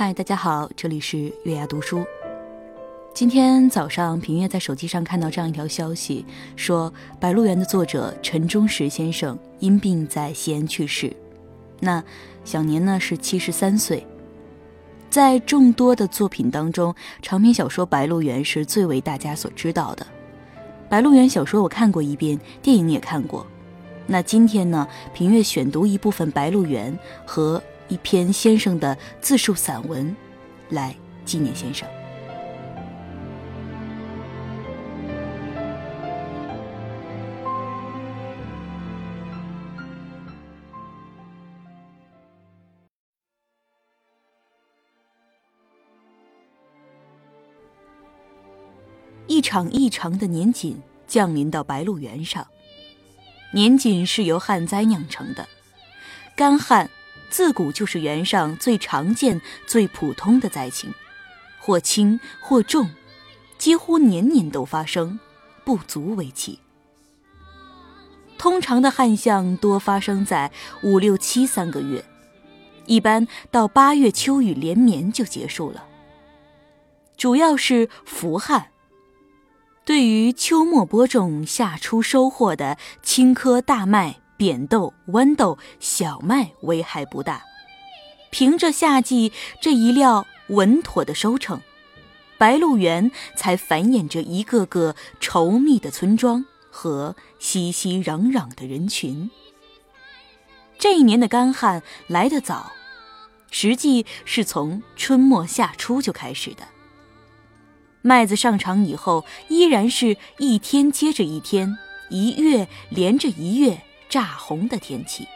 嗨，大家好，这里是月牙读书。今天早上，平月在手机上看到这样一条消息，说《白鹿原》的作者陈忠实先生因病在西安去世，那享年呢是七十三岁。在众多的作品当中，长篇小说《白鹿原》是最为大家所知道的。《白鹿原》小说我看过一遍，电影也看过。那今天呢，平月选读一部分《白鹿原》和。一篇先生的自述散文，来纪念先生。一场异常的年景降临到白鹿原上。年景是由旱灾酿成的，干旱。自古就是原上最常见、最普通的灾情，或轻或重，几乎年年都发生，不足为奇。通常的旱象多发生在五六七三个月，一般到八月秋雨连绵就结束了。主要是伏旱，对于秋末播种、夏初收获的青稞、大麦。扁豆、豌豆、小麦危害不大，凭着夏季这一料稳妥的收成，白鹿原才繁衍着一个个稠密的村庄和熙熙攘攘的人群。这一年的干旱来得早，实际是从春末夏初就开始的。麦子上场以后，依然是一天接着一天，一月连着一月。炸红的天气，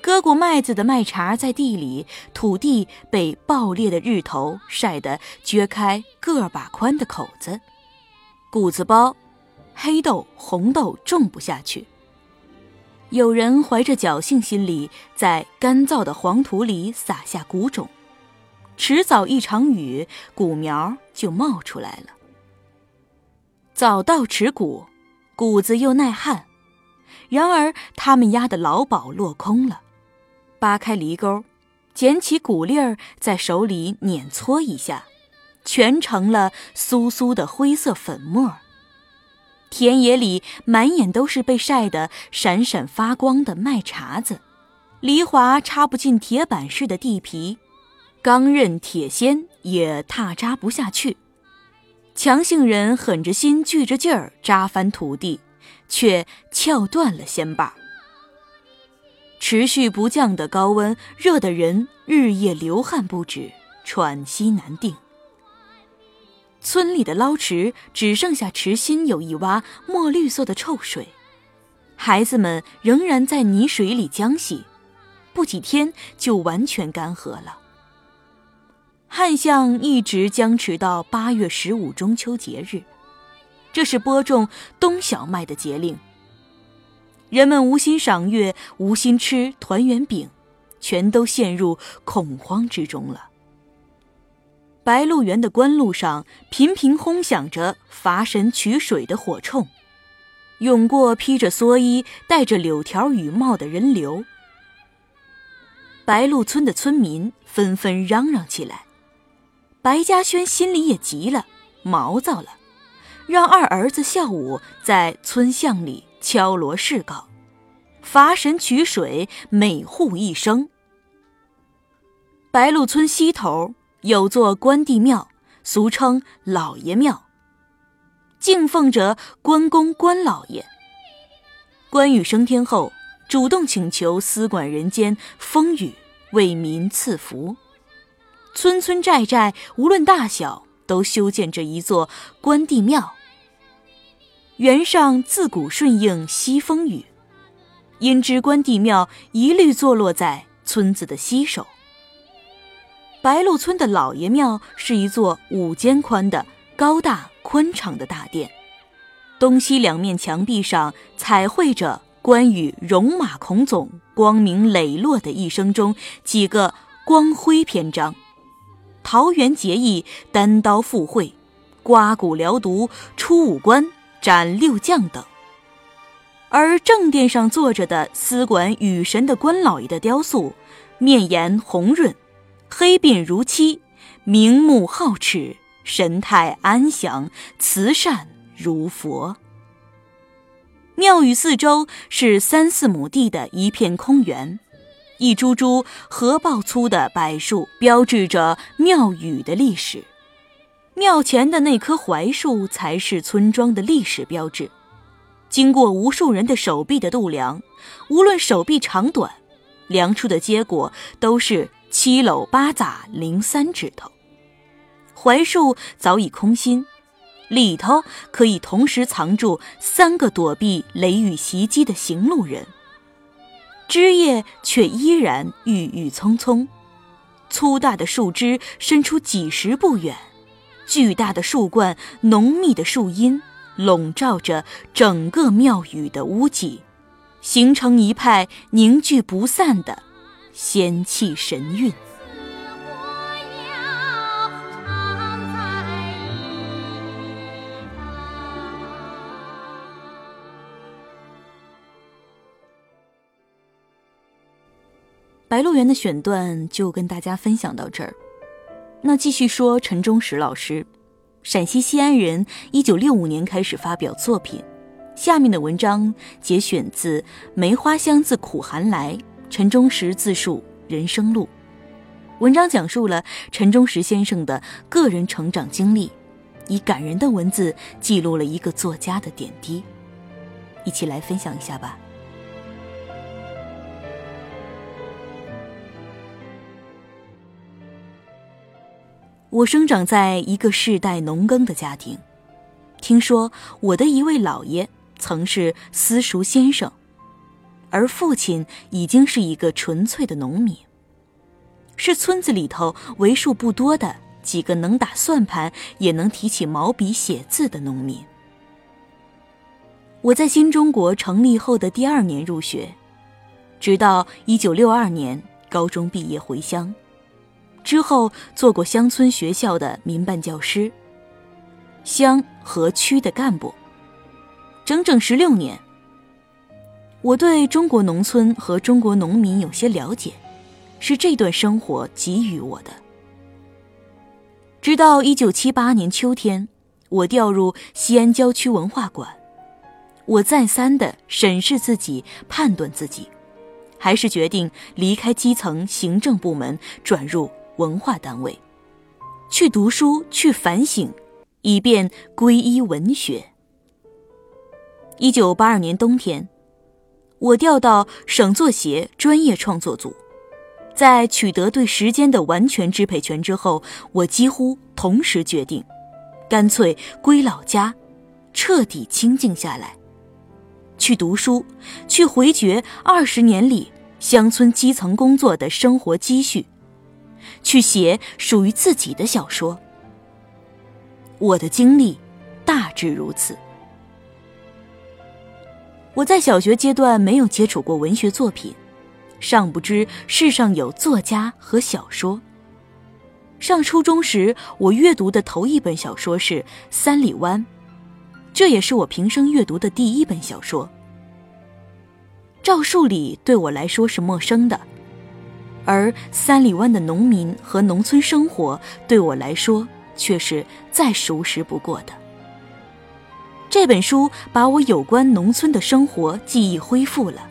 割过麦子的麦茬在地里，土地被爆裂的日头晒得撅开个把宽的口子，谷子包，黑豆、红豆种不下去。有人怀着侥幸心理，在干燥的黄土里撒下谷种，迟早一场雨，谷苗就冒出来了。早稻迟谷，谷子又耐旱。然而，他们压的老宝落空了。扒开犁沟，捡起谷粒儿，在手里碾搓一下，全成了酥酥的灰色粉末。田野里满眼都是被晒得闪闪发光的麦茬子，犁铧插不进铁板似的地皮，钢刃铁锨也踏扎不下去。强性人狠着心，聚着劲儿扎翻土地。却撬断了仙把。持续不降的高温，热得人日夜流汗不止，喘息难定。村里的捞池只剩下池心有一洼墨绿色的臭水，孩子们仍然在泥水里浆洗，不几天就完全干涸了。旱象一直僵持到八月十五中秋节日。这是播种冬小麦的节令，人们无心赏月，无心吃团圆饼，全都陷入恐慌之中了。白鹿原的官路上频频轰响着伐神取水的火铳，涌过披着蓑衣、戴着柳条雨帽的人流。白鹿村的村民纷纷嚷嚷起来，白嘉轩心里也急了，毛躁了。让二儿子孝武在村巷里敲锣示告，伐神取水，每户一升。白鹿村西头有座关帝庙，俗称老爷庙，敬奉着关公关老爷。关羽升天后，主动请求司管人间风雨，为民赐福。村村寨寨，无论大小。都修建着一座关帝庙。原上自古顺应西风雨，因之关帝庙一律坐落在村子的西首。白鹿村的老爷庙是一座五间宽的高大宽敞的大殿，东西两面墙壁上彩绘着关羽戎马孔总光明磊落的一生中几个光辉篇章。桃园结义、单刀赴会、刮骨疗毒、出五关、斩六将等，而正殿上坐着的司管雨神的关老爷的雕塑，面颜红润，黑鬓如漆，明目皓齿，神态安详，慈善如佛。庙宇四周是三四亩地的一片空园，一株株合抱粗的柏树标志着庙宇的历史。庙前的那棵槐树才是村庄的历史标志。经过无数人的手臂的度量，无论手臂长短，量出的结果都是七搂八拃零三指头。槐树早已空心。里头可以同时藏住三个躲避雷雨袭击的行路人，枝叶却依然郁郁葱葱，粗大的树枝伸出几十步远，巨大的树冠、浓密的树荫笼罩着整个庙宇的屋脊，形成一派凝聚不散的仙气神韵。《白鹿原》的选段就跟大家分享到这儿。那继续说陈忠实老师，陕西西安人，一九六五年开始发表作品。下面的文章节选自《梅花香自苦寒来》，陈忠实自述人生路。文章讲述了陈忠实先生的个人成长经历，以感人的文字记录了一个作家的点滴。一起来分享一下吧。我生长在一个世代农耕的家庭，听说我的一位姥爷曾是私塾先生，而父亲已经是一个纯粹的农民，是村子里头为数不多的几个能打算盘也能提起毛笔写字的农民。我在新中国成立后的第二年入学，直到一九六二年高中毕业回乡。之后做过乡村学校的民办教师，乡和区的干部，整整十六年。我对中国农村和中国农民有些了解，是这段生活给予我的。直到一九七八年秋天，我调入西安郊区文化馆，我再三的审视自己，判断自己，还是决定离开基层行政部门，转入。文化单位，去读书，去反省，以便皈依文学。一九八二年冬天，我调到省作协专业创作组，在取得对时间的完全支配权之后，我几乎同时决定，干脆归老家，彻底清静下来，去读书，去回绝二十年里乡村基层工作的生活积蓄。去写属于自己的小说。我的经历大致如此。我在小学阶段没有接触过文学作品，尚不知世上有作家和小说。上初中时，我阅读的头一本小说是《三里湾》，这也是我平生阅读的第一本小说。赵树理对我来说是陌生的。而三里湾的农民和农村生活对我来说却是再熟识不过的。这本书把我有关农村的生活记忆恢复了，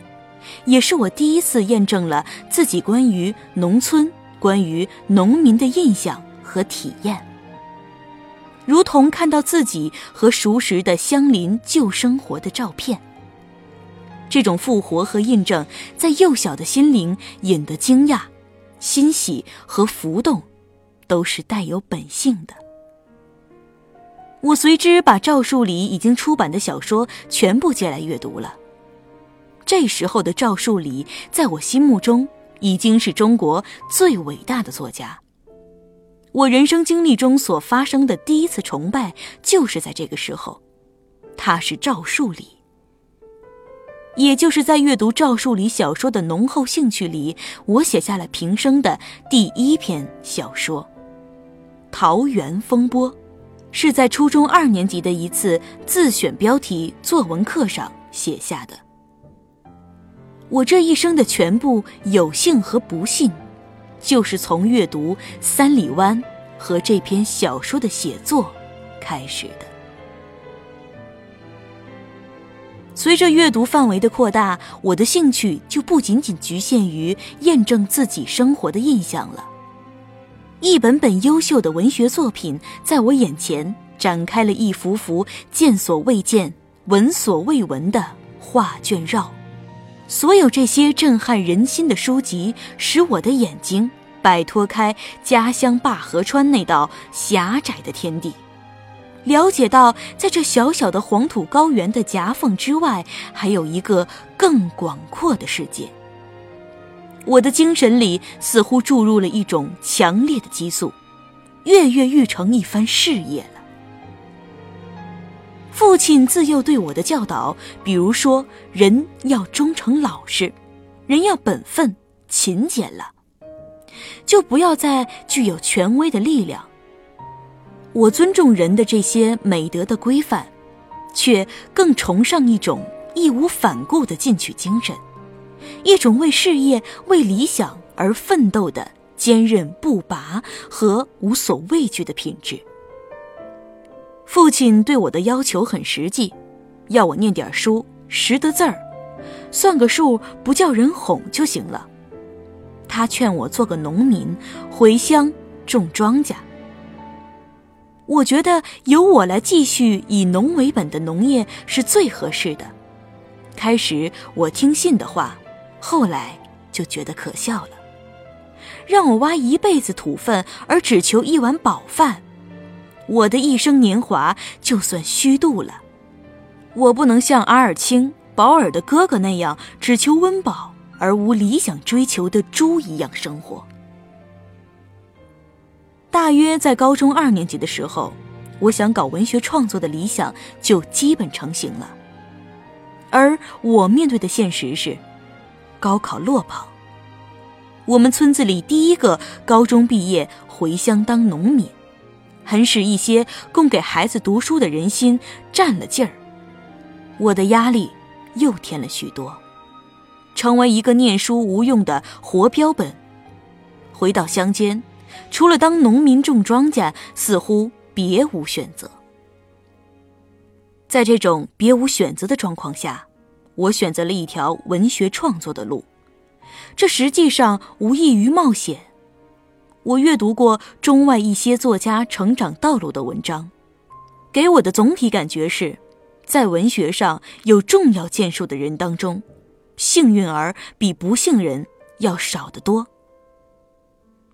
也是我第一次验证了自己关于农村、关于农民的印象和体验，如同看到自己和熟识的乡邻旧生活的照片。这种复活和印证，在幼小的心灵引得惊讶、欣喜和浮动，都是带有本性的。我随之把赵树理已经出版的小说全部借来阅读了。这时候的赵树理，在我心目中已经是中国最伟大的作家。我人生经历中所发生的第一次崇拜，就是在这个时候，他是赵树理。也就是在阅读赵树理小说的浓厚兴趣里，我写下了平生的第一篇小说《桃源风波》，是在初中二年级的一次自选标题作文课上写下的。我这一生的全部有幸和不幸，就是从阅读《三里湾》和这篇小说的写作开始的。随着阅读范围的扩大，我的兴趣就不仅仅局限于验证自己生活的印象了。一本本优秀的文学作品在我眼前展开了一幅幅见所未见、闻所未闻的画卷绕。所有这些震撼人心的书籍，使我的眼睛摆脱开家乡灞河川那道狭窄的天地。了解到，在这小小的黄土高原的夹缝之外，还有一个更广阔的世界。我的精神里似乎注入了一种强烈的激素，跃跃欲成一番事业了。父亲自幼对我的教导，比如说，人要忠诚老实，人要本分勤俭了，就不要再具有权威的力量。我尊重人的这些美德的规范，却更崇尚一种义无反顾的进取精神，一种为事业、为理想而奋斗的坚韧不拔和无所畏惧的品质。父亲对我的要求很实际，要我念点书，识得字儿，算个数，不叫人哄就行了。他劝我做个农民，回乡种庄稼。我觉得由我来继续以农为本的农业是最合适的。开始我听信的话，后来就觉得可笑了。让我挖一辈子土粪而只求一碗饱饭，我的一生年华就算虚度了。我不能像阿尔青、保尔的哥哥那样只求温饱而无理想追求的猪一样生活。大约在高中二年级的时候，我想搞文学创作的理想就基本成型了。而我面对的现实是，高考落榜。我们村子里第一个高中毕业回乡当农民，很使一些供给孩子读书的人心占了劲儿。我的压力又添了许多，成为一个念书无用的活标本。回到乡间。除了当农民种庄稼，似乎别无选择。在这种别无选择的状况下，我选择了一条文学创作的路，这实际上无异于冒险。我阅读过中外一些作家成长道路的文章，给我的总体感觉是，在文学上有重要建树的人当中，幸运儿比不幸人要少得多。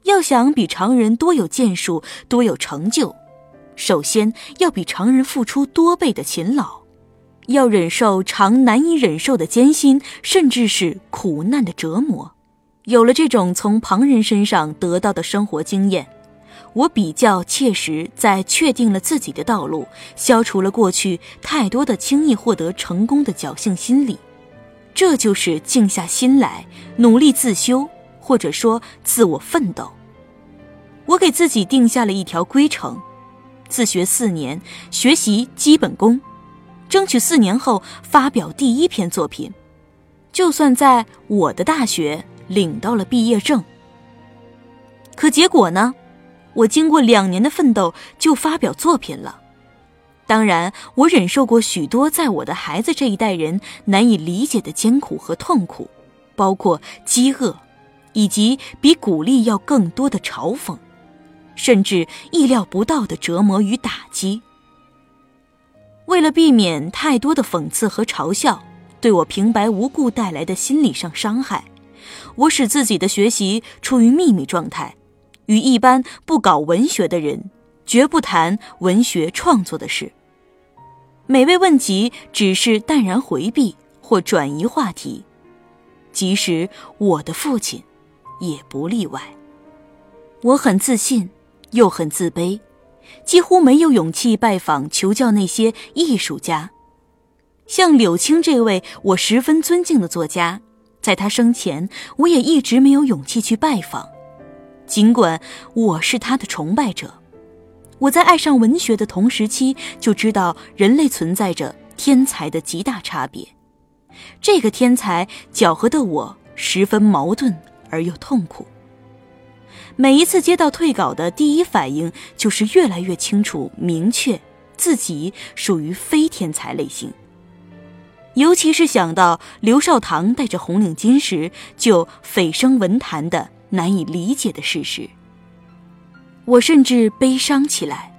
要想比常人多有建树、多有成就，首先要比常人付出多倍的勤劳，要忍受常难以忍受的艰辛，甚至是苦难的折磨。有了这种从旁人身上得到的生活经验，我比较切实在确定了自己的道路，消除了过去太多的轻易获得成功的侥幸心理。这就是静下心来，努力自修，或者说自我奋斗。我给自己定下了一条规程：自学四年，学习基本功，争取四年后发表第一篇作品。就算在我的大学领到了毕业证，可结果呢？我经过两年的奋斗就发表作品了。当然，我忍受过许多在我的孩子这一代人难以理解的艰苦和痛苦，包括饥饿，以及比鼓励要更多的嘲讽。甚至意料不到的折磨与打击。为了避免太多的讽刺和嘲笑对我平白无故带来的心理上伤害，我使自己的学习处于秘密状态，与一般不搞文学的人绝不谈文学创作的事。每位问及，只是淡然回避或转移话题，即使我的父亲，也不例外。我很自信。又很自卑，几乎没有勇气拜访求教那些艺术家，像柳青这位我十分尊敬的作家，在他生前，我也一直没有勇气去拜访。尽管我是他的崇拜者，我在爱上文学的同时期就知道人类存在着天才的极大差别，这个天才搅和的我十分矛盾而又痛苦。每一次接到退稿的第一反应就是越来越清楚、明确自己属于非天才类型。尤其是想到刘少棠戴着红领巾时就蜚声文坛的难以理解的事实，我甚至悲伤起来。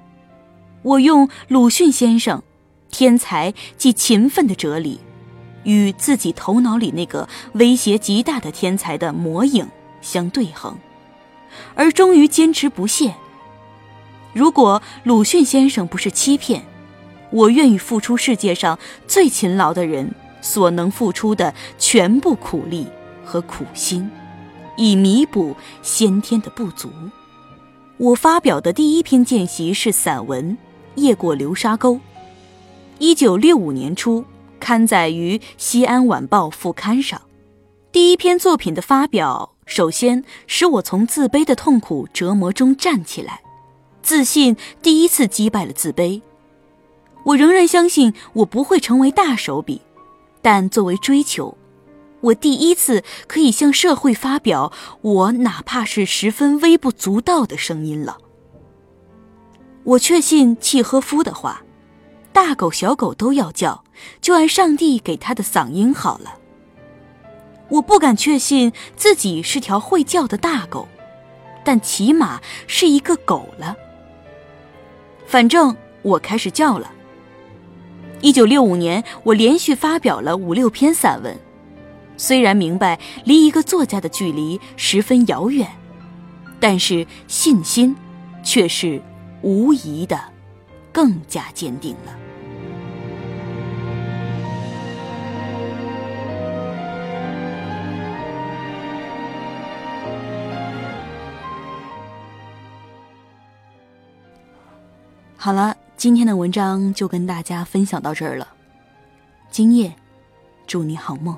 我用鲁迅先生“天才即勤奋”的哲理，与自己头脑里那个威胁极大的天才的魔影相对衡。而终于坚持不懈。如果鲁迅先生不是欺骗，我愿意付出世界上最勤劳的人所能付出的全部苦力和苦心，以弥补先天的不足。我发表的第一篇见习是散文《夜过流沙沟》，一九六五年初刊载于《西安晚报》副刊上。第一篇作品的发表。首先使我从自卑的痛苦折磨中站起来，自信第一次击败了自卑。我仍然相信我不会成为大手笔，但作为追求，我第一次可以向社会发表我哪怕是十分微不足道的声音了。我确信契诃夫的话：大狗小狗都要叫，就按上帝给他的嗓音好了。我不敢确信自己是条会叫的大狗，但起码是一个狗了。反正我开始叫了。一九六五年，我连续发表了五六篇散文，虽然明白离一个作家的距离十分遥远，但是信心却是无疑的更加坚定了。好了，今天的文章就跟大家分享到这儿了。今夜，祝你好梦。